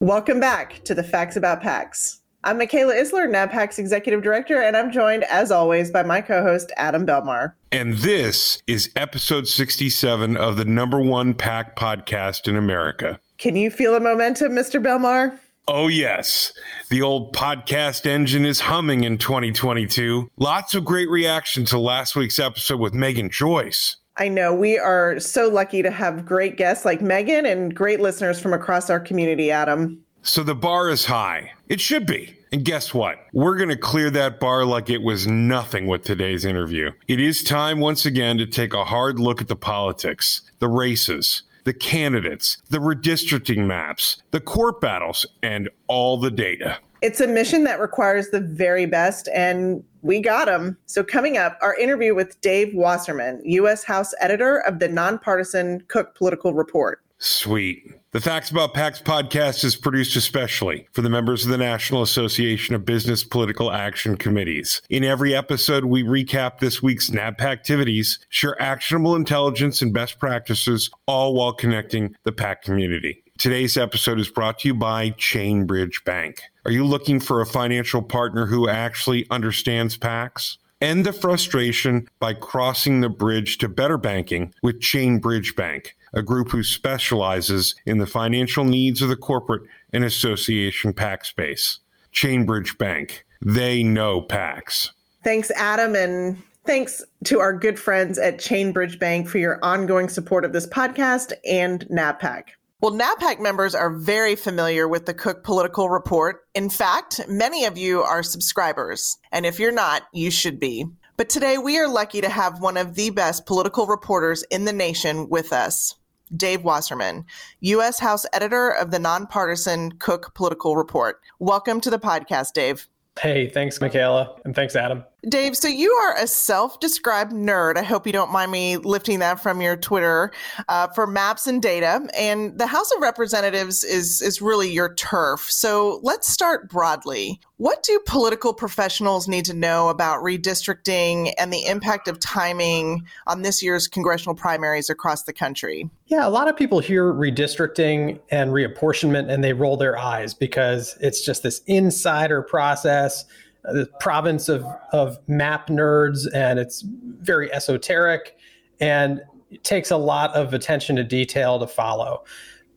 Welcome back to the Facts About PACs. I'm Michaela Isler, NABPAC's Executive Director, and I'm joined, as always, by my co host, Adam Belmar. And this is episode 67 of the number one PAC podcast in America. Can you feel the momentum, Mr. Belmar? Oh, yes. The old podcast engine is humming in 2022. Lots of great reaction to last week's episode with Megan Joyce. I know we are so lucky to have great guests like Megan and great listeners from across our community, Adam. So the bar is high. It should be. And guess what? We're going to clear that bar like it was nothing with today's interview. It is time once again to take a hard look at the politics, the races, the candidates, the redistricting maps, the court battles, and all the data. It's a mission that requires the very best, and we got them. So, coming up, our interview with Dave Wasserman, U.S. House editor of the nonpartisan Cook Political Report. Sweet. The Facts About PACs podcast is produced especially for the members of the National Association of Business Political Action Committees. In every episode, we recap this week's NABPAC activities, share actionable intelligence and best practices, all while connecting the PAC community. Today's episode is brought to you by Chainbridge Bank. Are you looking for a financial partner who actually understands PACs? End the frustration by crossing the bridge to better banking with Chainbridge Bank a group who specializes in the financial needs of the corporate and association PAC space. Chainbridge Bank, they know PACs. Thanks, Adam, and thanks to our good friends at Chainbridge Bank for your ongoing support of this podcast and NABPAC. Well, NABPAC members are very familiar with the Cook Political Report. In fact, many of you are subscribers. And if you're not, you should be. But today we are lucky to have one of the best political reporters in the nation with us. Dave Wasserman, U.S. House editor of the nonpartisan Cook Political Report. Welcome to the podcast, Dave. Hey, thanks, Michaela, and thanks, Adam. Dave, so you are a self described nerd. I hope you don't mind me lifting that from your Twitter uh, for maps and data. And the House of Representatives is, is really your turf. So let's start broadly. What do political professionals need to know about redistricting and the impact of timing on this year's congressional primaries across the country? Yeah, a lot of people hear redistricting and reapportionment and they roll their eyes because it's just this insider process the province of of map nerds, and it's very esoteric, and it takes a lot of attention to detail to follow.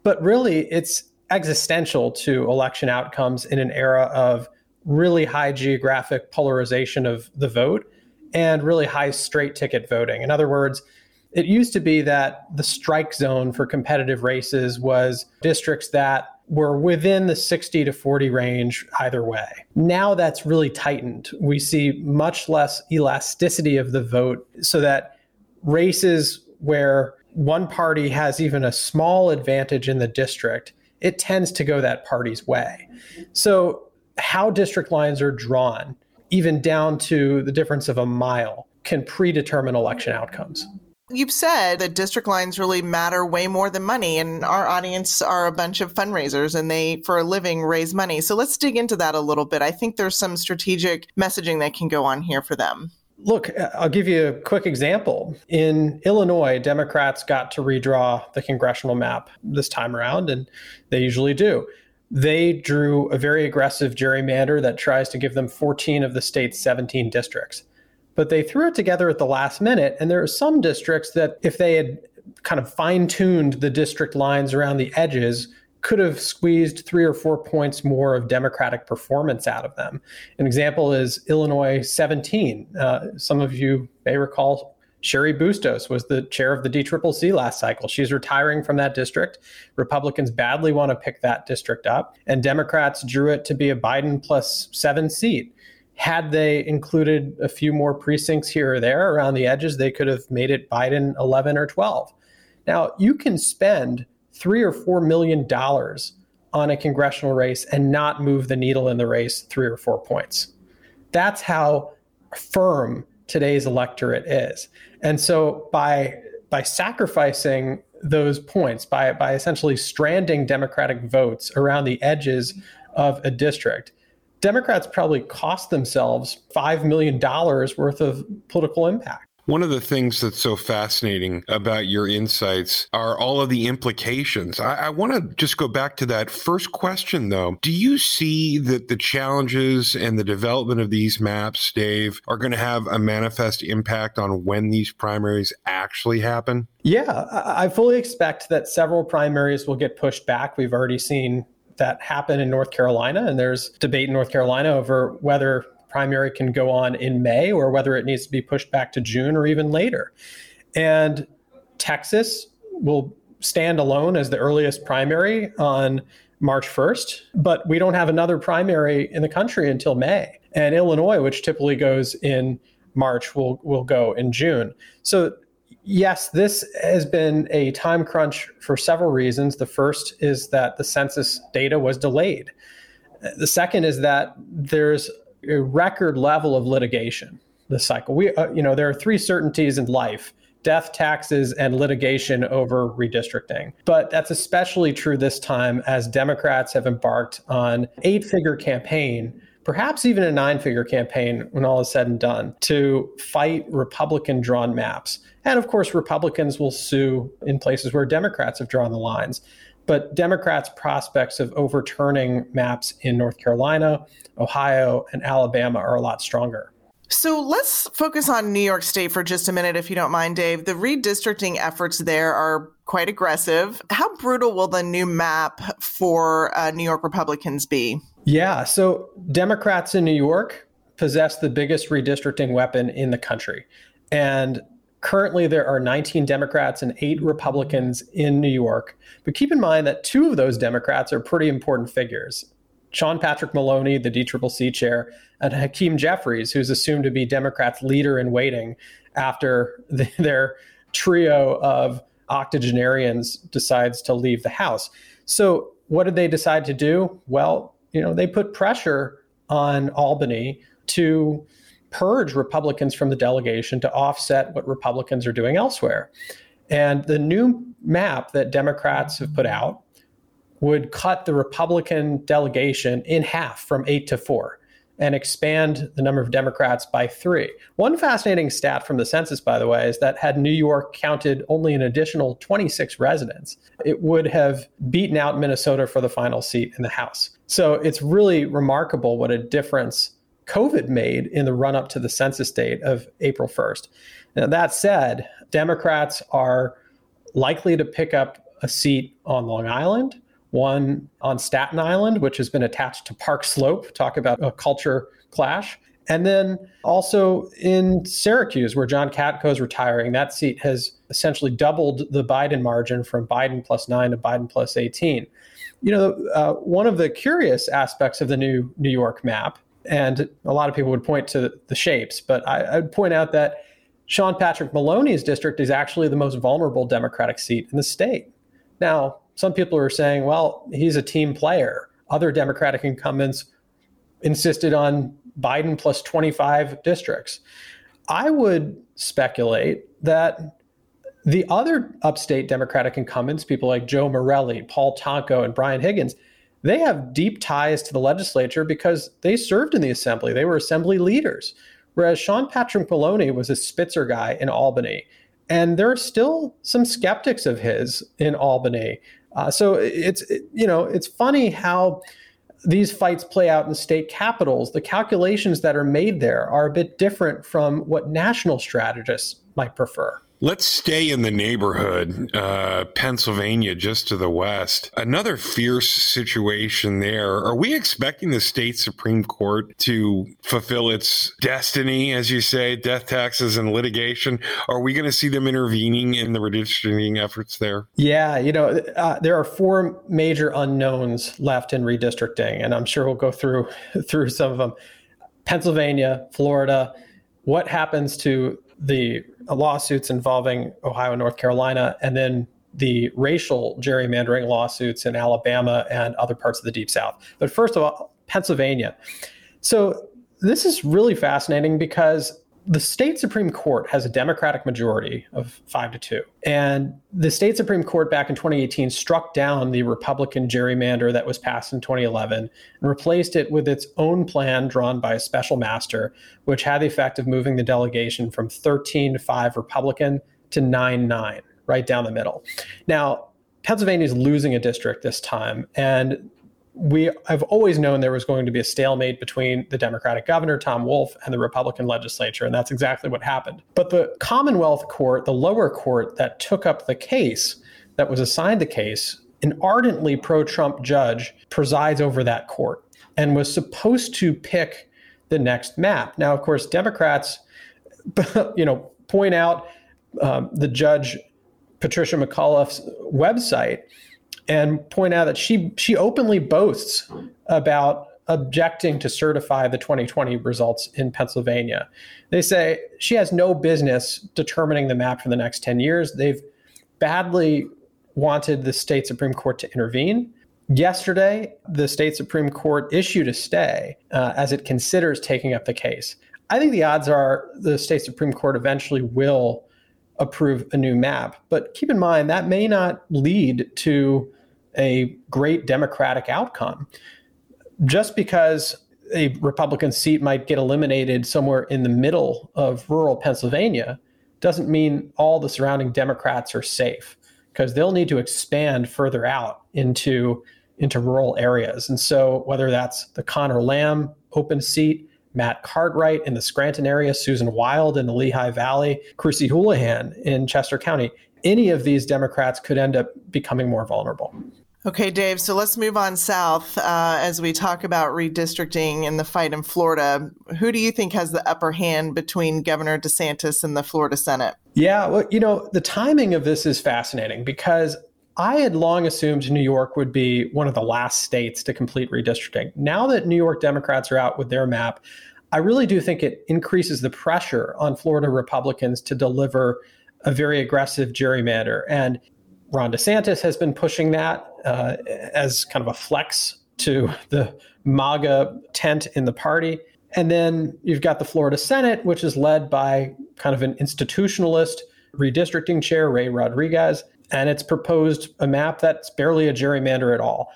But really, it's existential to election outcomes in an era of really high geographic polarization of the vote and really high straight ticket voting. In other words, it used to be that the strike zone for competitive races was districts that were within the 60 to 40 range either way. Now that's really tightened. We see much less elasticity of the vote so that races where one party has even a small advantage in the district, it tends to go that party's way. So, how district lines are drawn, even down to the difference of a mile, can predetermine election outcomes. You've said that district lines really matter way more than money, and our audience are a bunch of fundraisers and they, for a living, raise money. So let's dig into that a little bit. I think there's some strategic messaging that can go on here for them. Look, I'll give you a quick example. In Illinois, Democrats got to redraw the congressional map this time around, and they usually do. They drew a very aggressive gerrymander that tries to give them 14 of the state's 17 districts but they threw it together at the last minute. And there are some districts that, if they had kind of fine tuned the district lines around the edges, could have squeezed three or four points more of Democratic performance out of them. An example is Illinois 17. Uh, some of you may recall Cheri Bustos was the chair of the DCCC last cycle. She's retiring from that district. Republicans badly want to pick that district up, and Democrats drew it to be a Biden plus seven seat had they included a few more precincts here or there around the edges, they could have made it Biden 11 or 12. Now, you can spend three or four million dollars on a congressional race and not move the needle in the race three or four points. That's how firm today's electorate is. And so by by sacrificing those points, by by essentially stranding Democratic votes around the edges of a district, Democrats probably cost themselves $5 million worth of political impact. One of the things that's so fascinating about your insights are all of the implications. I, I want to just go back to that first question, though. Do you see that the challenges and the development of these maps, Dave, are going to have a manifest impact on when these primaries actually happen? Yeah, I fully expect that several primaries will get pushed back. We've already seen that happen in North Carolina, and there's debate in North Carolina over whether primary can go on in May or whether it needs to be pushed back to June or even later. And Texas will stand alone as the earliest primary on March 1st, but we don't have another primary in the country until May. And Illinois, which typically goes in March, will will go in June. So yes, this has been a time crunch for several reasons. The first is that the census data was delayed. The second is that there's a record level of litigation this cycle. We, uh, you know, there are three certainties in life death, taxes, and litigation over redistricting. But that's especially true this time as Democrats have embarked on eight figure campaign perhaps even a nine figure campaign when all is said and done to fight Republican drawn maps. And of course, Republicans will sue in places where Democrats have drawn the lines. But Democrats' prospects of overturning maps in North Carolina, Ohio, and Alabama are a lot stronger. So let's focus on New York State for just a minute, if you don't mind, Dave. The redistricting efforts there are quite aggressive. How brutal will the new map for uh, New York Republicans be? Yeah, so Democrats in New York possess the biggest redistricting weapon in the country. And currently there are 19 Democrats and eight Republicans in New York. But keep in mind that two of those Democrats are pretty important figures. Sean Patrick Maloney, the DCCC chair, and Hakeem Jeffries, who's assumed to be Democrats' leader in waiting after the, their trio of octogenarians decides to leave the House. So, what did they decide to do? Well, you know, they put pressure on Albany to purge Republicans from the delegation to offset what Republicans are doing elsewhere. And the new map that Democrats have put out would cut the Republican delegation in half from eight to four and expand the number of Democrats by three. One fascinating stat from the census, by the way, is that had New York counted only an additional 26 residents, it would have beaten out Minnesota for the final seat in the House. So it's really remarkable what a difference COVID made in the run up to the census date of April 1st. Now, that said, Democrats are likely to pick up a seat on Long Island, one on Staten Island, which has been attached to Park Slope. Talk about a culture clash. And then also in Syracuse, where John Katko is retiring, that seat has essentially doubled the Biden margin from Biden plus nine to Biden plus 18. You know, uh, one of the curious aspects of the new New York map and a lot of people would point to the shapes, but I, would point out that Sean Patrick Maloney's district is actually the most vulnerable Democratic seat in the state. Now, some people are saying, well, he's a team player. Other Democratic incumbents insisted on Biden plus 25 districts. I would speculate that the other upstate Democratic incumbents, people like Joe Morelle, Paul Tonko, and Brian Higgins, they have deep ties to the legislature because they served in the assembly. They were assembly leaders. Whereas Sean Patrick Maloney was a Spitzer guy in Albany. And there are still some skeptics of his in Albany. Uh, so it's, you know, it's funny how these fights play out in state capitals. The calculations that are made there are a bit different from what national strategists might prefer. Let's stay in the neighborhood, uh, Pennsylvania, just to the west. Another fierce situation there. Are we expecting the state Supreme Court to fulfill its destiny, as you say, death taxes and litigation? Are we going to see them intervening in the redistricting efforts there? Yeah, you know, uh, there are four major unknowns left in redistricting, and I'm sure we'll go through through some of them. Pennsylvania, Florida. What happens to the lawsuits involving Ohio and North Carolina, and then the racial gerrymandering lawsuits in Alabama and other parts of the Deep South. But first of all, Pennsylvania. So this is really fascinating because the state Supreme Court has a Democratic majority of five to two. And the state Supreme Court back in 2018 struck down the Republican gerrymander that was passed in 2011 and replaced it with its own plan drawn by a special master, which had the effect of moving the delegation from 13 to 5 Republican to 9 9, right down the middle. Now, Pennsylvania is losing a district this time. And we have always known there was going to be a stalemate between the Democratic governor, Tom Wolf, and the Republican legislature, and that's exactly what happened. But the Commonwealth Court, the lower court that took up the case, that was assigned the case, an ardently pro Trump judge presides over that court and was supposed to pick the next map. Now, of course, Democrats, you know, point out um, the judge Patricia McAuliffe's website and point out that she she openly boasts about objecting to certify the 2020 results in Pennsylvania. They say she has no business determining the map for the next 10 years. They've badly wanted the state Supreme Court to intervene. Yesterday, the state Supreme Court issued a stay uh, as it considers taking up the case. I think the odds are the state Supreme Court eventually will approve a new map. But keep in mind that may not lead to a great democratic outcome. Just because a Republican seat might get eliminated somewhere in the middle of rural Pennsylvania doesn't mean all the surrounding Democrats are safe because they'll need to expand further out into into rural areas. And so whether that's the Connor Lamb open seat Matt Cartwright in the Scranton area, Susan Wild in the Lehigh Valley, Chrissy Houlihan in Chester County. Any of these Democrats could end up becoming more vulnerable. Okay, Dave. So let's move on south uh, as we talk about redistricting and the fight in Florida. Who do you think has the upper hand between Governor DeSantis and the Florida Senate? Yeah, well, you know, the timing of this is fascinating because I had long assumed New York would be one of the last states to complete redistricting. Now that New York Democrats are out with their map, I really do think it increases the pressure on Florida Republicans to deliver a very aggressive gerrymander. And Ron DeSantis has been pushing that uh, as kind of a flex to the MAGA tent in the party. And then you've got the Florida Senate, which is led by kind of an institutionalist redistricting chair, Ray Rodrigues and it's proposed a map that's barely a gerrymander at all.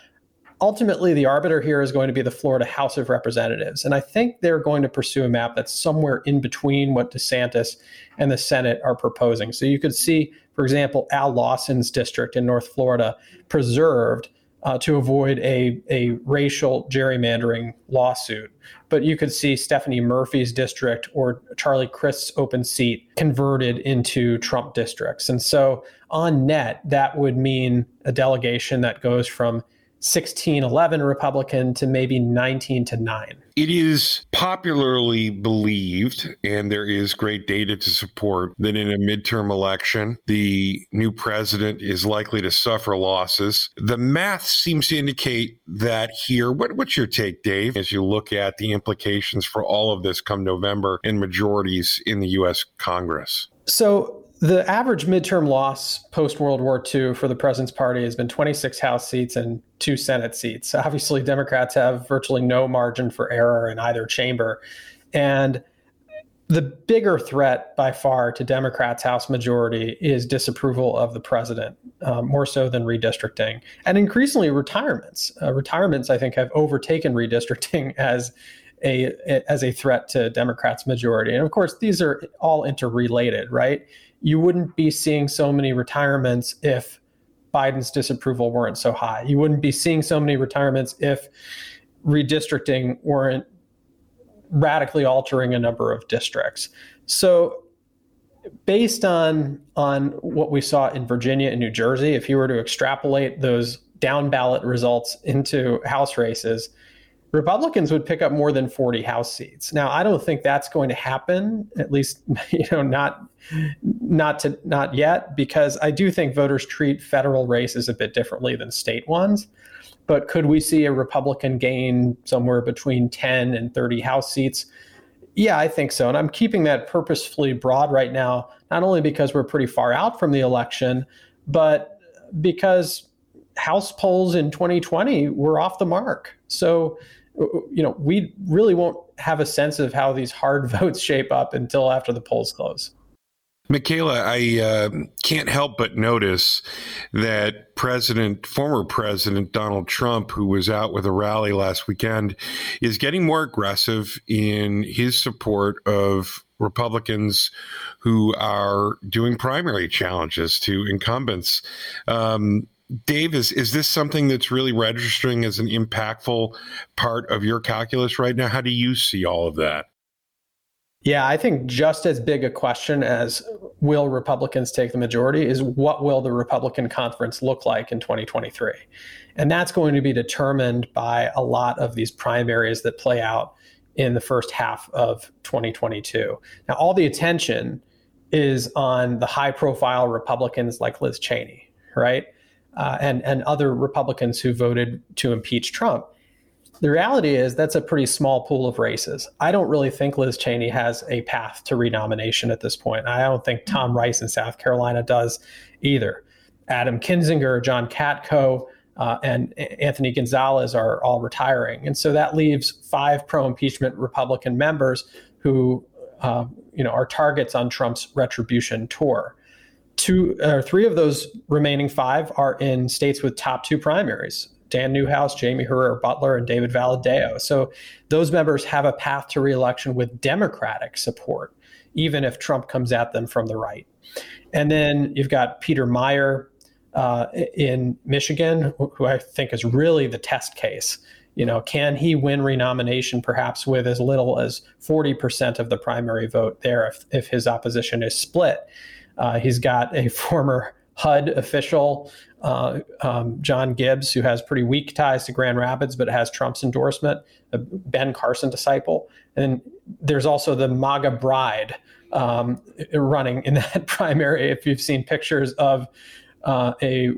Ultimately, the arbiter here is going to be the Florida House of Representatives. And I think they're going to pursue a map that's somewhere in between what DeSantis and the Senate are proposing. So you could see, for example, Al Lawson's district in North Florida preserved uh, to avoid a, a racial gerrymandering lawsuit. But you could see Stephanie Murphy's district or Charlie Crist's open seat converted into Trump districts. And so on net, that would mean a delegation that goes from 16 11 Republican to maybe 19 to 9. It is popularly believed, and there is great data to support, that in a midterm election, the new president is likely to suffer losses. The math seems to indicate that here. What, what's your take, Dave, as you look at the implications for all of this come November in majorities in the U.S. Congress? So, the average midterm loss post World War II for the president's party has been 26 House seats and two Senate seats. Obviously, Democrats have virtually no margin for error in either chamber. And the bigger threat by far to Democrats' House majority is disapproval of the president, uh, more so than redistricting, and increasingly retirements. Uh, retirements, I think, have overtaken redistricting as a as a threat to Democrats' majority. And of course, these are all interrelated, right? You wouldn't be seeing so many retirements if Biden's disapproval weren't so high. You wouldn't be seeing so many retirements if redistricting weren't radically altering a number of districts. So based on on what we saw in Virginia and New Jersey, if you were to extrapolate those down ballot results into house races, Republicans would pick up more than 40 House seats. Now, I don't think that's going to happen, at least, you know, not not to not yet, because I do think voters treat federal races a bit differently than state ones. But could we see a Republican gain somewhere between 10 and 30 House seats? Yeah, I think so. And I'm keeping that purposefully broad right now, not only because we're pretty far out from the election, but because House polls in 2020 were off the mark. So you know, we really won't have a sense of how these hard votes shape up until after the polls close. Michaela, I uh, can't help but notice that President, former President Donald Trump, who was out with a rally last weekend, is getting more aggressive in his support of Republicans who are doing primary challenges to incumbents. Um, Dave, is, is this something that's really registering as an impactful part of your calculus right now? How do you see all of that? Yeah, I think just as big a question as will Republicans take the majority is what will the Republican conference look like in 2023? And that's going to be determined by a lot of these primaries that play out in the first half of 2022. Now, all the attention is on the high profile Republicans like Liz Cheney, right? Uh, and, and other Republicans who voted to impeach Trump. The reality is that's a pretty small pool of races. I don't really think Liz Cheney has a path to renomination at this point. I don't think Tom Rice in South Carolina does either. Adam Kinzinger, John Katko, uh, and Anthony Gonzalez are all retiring, and so that leaves five pro-impeachment Republican members who, uh, you know, are targets on Trump's retribution tour. Two or three of those remaining five are in states with top two primaries. Dan Newhouse, Jamie Herrera Beutler, and David Valadao. So those members have a path to reelection with Democratic support, even if Trump comes at them from the right. And then you've got Peter Meijer uh, in Michigan, who I think is really the test case. You know, can he win renomination perhaps with as little as 40% of the primary vote there if, if his opposition is split? Uh, he's got a former HUD official uh, um, John Gibbs, who has pretty weak ties to Grand Rapids, but has Trump's endorsement, a Ben Carson disciple. And there's also the MAGA bride um, running in that primary. If you've seen pictures of uh, a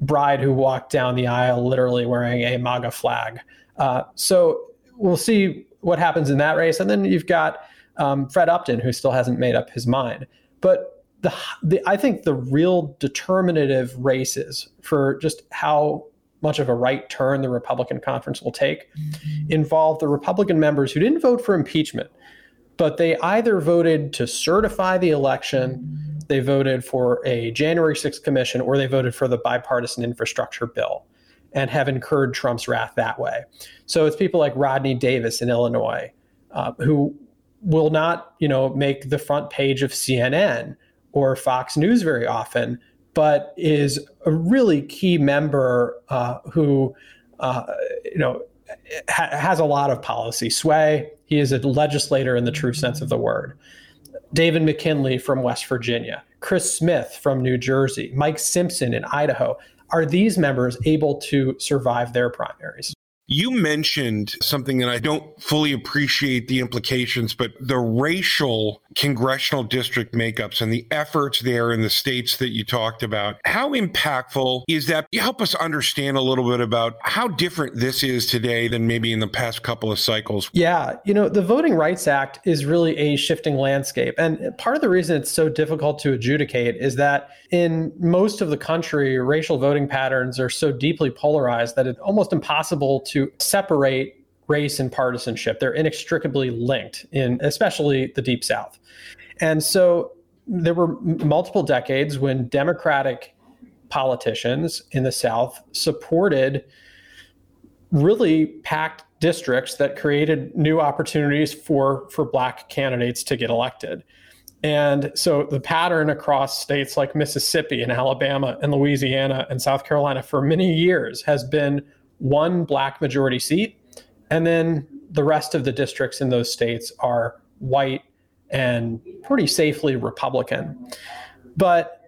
bride who walked down the aisle literally wearing a MAGA flag. Uh, so we'll see what happens in that race. And then you've got um, Fred Upton, who still hasn't made up his mind. But the, the I think the real determinative races for just how much of a right turn the Republican conference will take mm-hmm. involve the Republican members who didn't vote for impeachment, but they either voted to certify the election, they voted for a January 6th commission, or they voted for the bipartisan infrastructure bill and have incurred Trump's wrath that way. So it's people like Rodney Davis in Illinois uh, who will not, you know, make the front page of CNN or Fox News very often, but is a really key member uh, who, uh, you know, ha- has a lot of policy sway. He is a legislator in the true sense of the word. David McKinley from West Virginia, Chris Smith from New Jersey, Mike Simpson in Idaho. Are these members able to survive their primaries? You mentioned something that I don't fully appreciate the implications, but the racial congressional district makeups and the efforts there in the states that you talked about. How impactful is that? You help us understand a little bit about how different this is today than maybe in the past couple of cycles. Yeah, you know, the Voting Rights Act is really a shifting landscape. And part of the reason it's so difficult to adjudicate is that in most of the country, racial voting patterns are so deeply polarized that it's almost impossible to separate race and partisanship. They're inextricably linked in especially the deep south. And so there were multiple decades when democratic politicians in the south supported really packed districts that created new opportunities for for black candidates to get elected. And so the pattern across states like Mississippi and Alabama and Louisiana and South Carolina for many years has been one black majority seat, and then the rest of the districts in those states are white and pretty safely Republican. But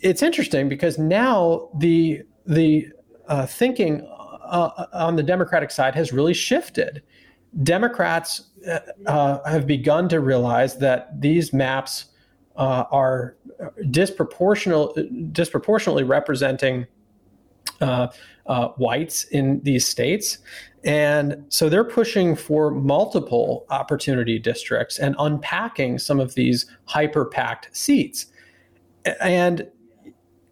it's interesting because now the the uh, thinking uh, on the Democratic side has really shifted. Democrats uh, uh have begun to realize that these maps uh, are disproportional, disproportionately representing uh, whites in these states. And so they're pushing for multiple opportunity districts and unpacking some of these hyper packed seats. And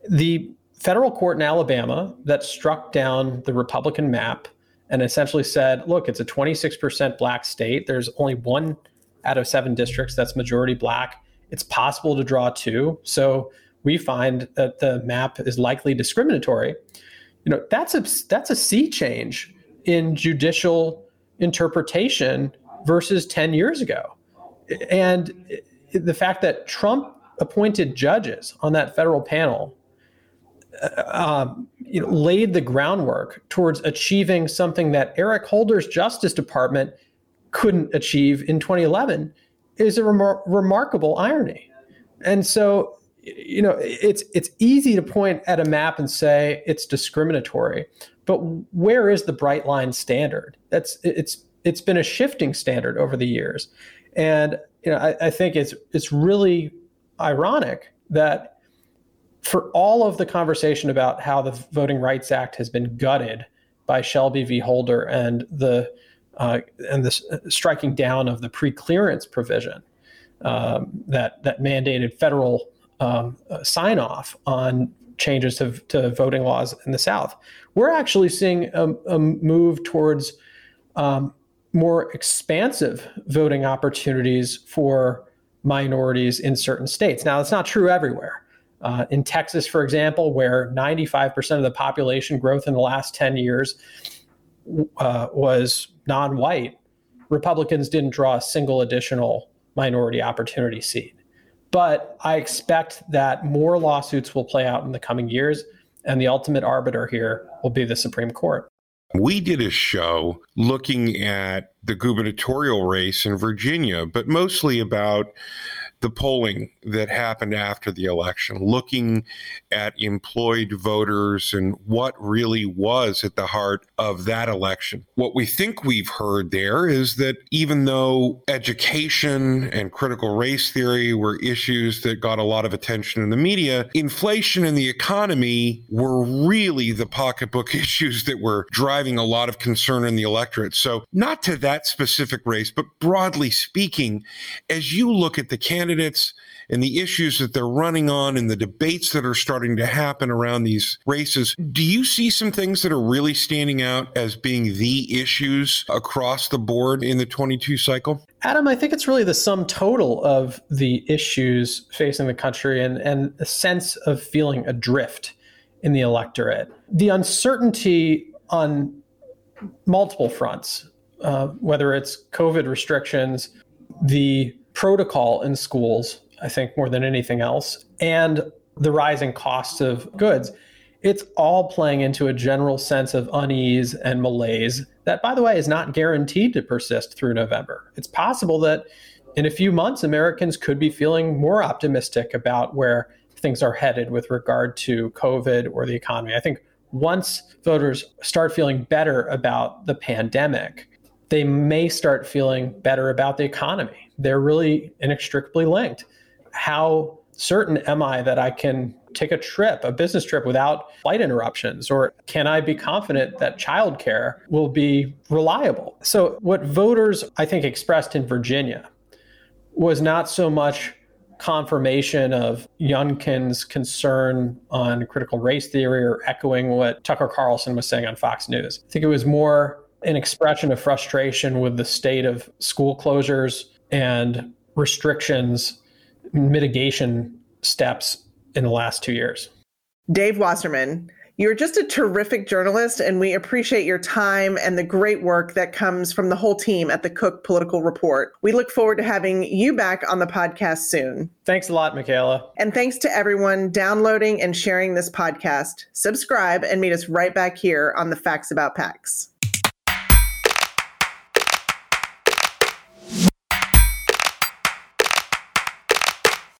the federal court in Alabama that struck down the Republican map and essentially said, look, it's a 26% black state. There's only one out of seven districts that's majority black. It's possible to draw two. So we find that the map is likely discriminatory. You know, that's a that's a sea change in judicial interpretation versus 10 years ago. And the fact that Trump appointed judges on that federal panel uh, um, you know, laid the groundwork towards achieving something that Eric Holder's Justice Department couldn't achieve in 2011 is a remar- remarkable irony. And so, you know, it's it's easy to point at a map and say it's discriminatory, but where is the bright line standard? That's it's it's been a shifting standard over the years, and you know, I, I think it's it's really ironic that for all of the conversation about how the Voting Rights Act has been gutted by Shelby v. Holder and the uh, and the striking down of the pre-clearance provision um, that that mandated federal um, uh, sign off on changes to, to voting laws in the South. We're actually seeing a, a move towards um, more expansive voting opportunities for minorities in certain states. Now, it's not true everywhere. Uh, in Texas, for example, where 95% of the population growth in the last 10 years uh, was non white, Republicans didn't draw a single additional minority opportunity seat. But I expect that more lawsuits will play out in the coming years, and the ultimate arbiter here will be the Supreme Court. We did a show looking at the gubernatorial race in Virginia, but mostly about the polling that happened after the election, looking at employed voters and what really was at the heart of that election. What we think we've heard there is that even though education and critical race theory were issues that got a lot of attention in the media, inflation and the economy were really the pocketbook issues that were driving a lot of concern in the electorate. So, not to that specific race, but broadly speaking, as you look at the candidates, candidates and the issues that they're running on and the debates that are starting to happen around these races, do you see some things that are really standing out as being the issues across the board in the 22 cycle? Adam, I think it's really the sum total of the issues facing the country and, and a sense of feeling adrift in the electorate. The uncertainty on multiple fronts, uh, whether it's COVID restrictions, the protocol in schools, I think, more than anything else, and the rising costs of goods. It's all playing into a general sense of unease and malaise that, by the way, is not guaranteed to persist through November. It's possible that in a few months, Americans could be feeling more optimistic about where things are headed with regard to COVID or the economy. I think once voters start feeling better about the pandemic, they may start feeling better about the economy. They're really inextricably linked. How certain am I that I can take a trip, a business trip without flight interruptions? Or can I be confident that childcare will be reliable? So, what voters, I think, expressed in Virginia was not so much confirmation of Youngkin's concern on critical race theory or echoing what Tucker Carlson was saying on Fox News. I think it was more an expression of frustration with the state of school closures and restrictions, mitigation steps in the last two years. Dave Wasserman, you're just a terrific journalist, and we appreciate your time and the great work that comes from the whole team at the Cook Political Report. We look forward to having you back on the podcast soon. Thanks a lot, Michaela. And thanks to everyone downloading and sharing this podcast. Subscribe and meet us right back here on the Facts About PACs.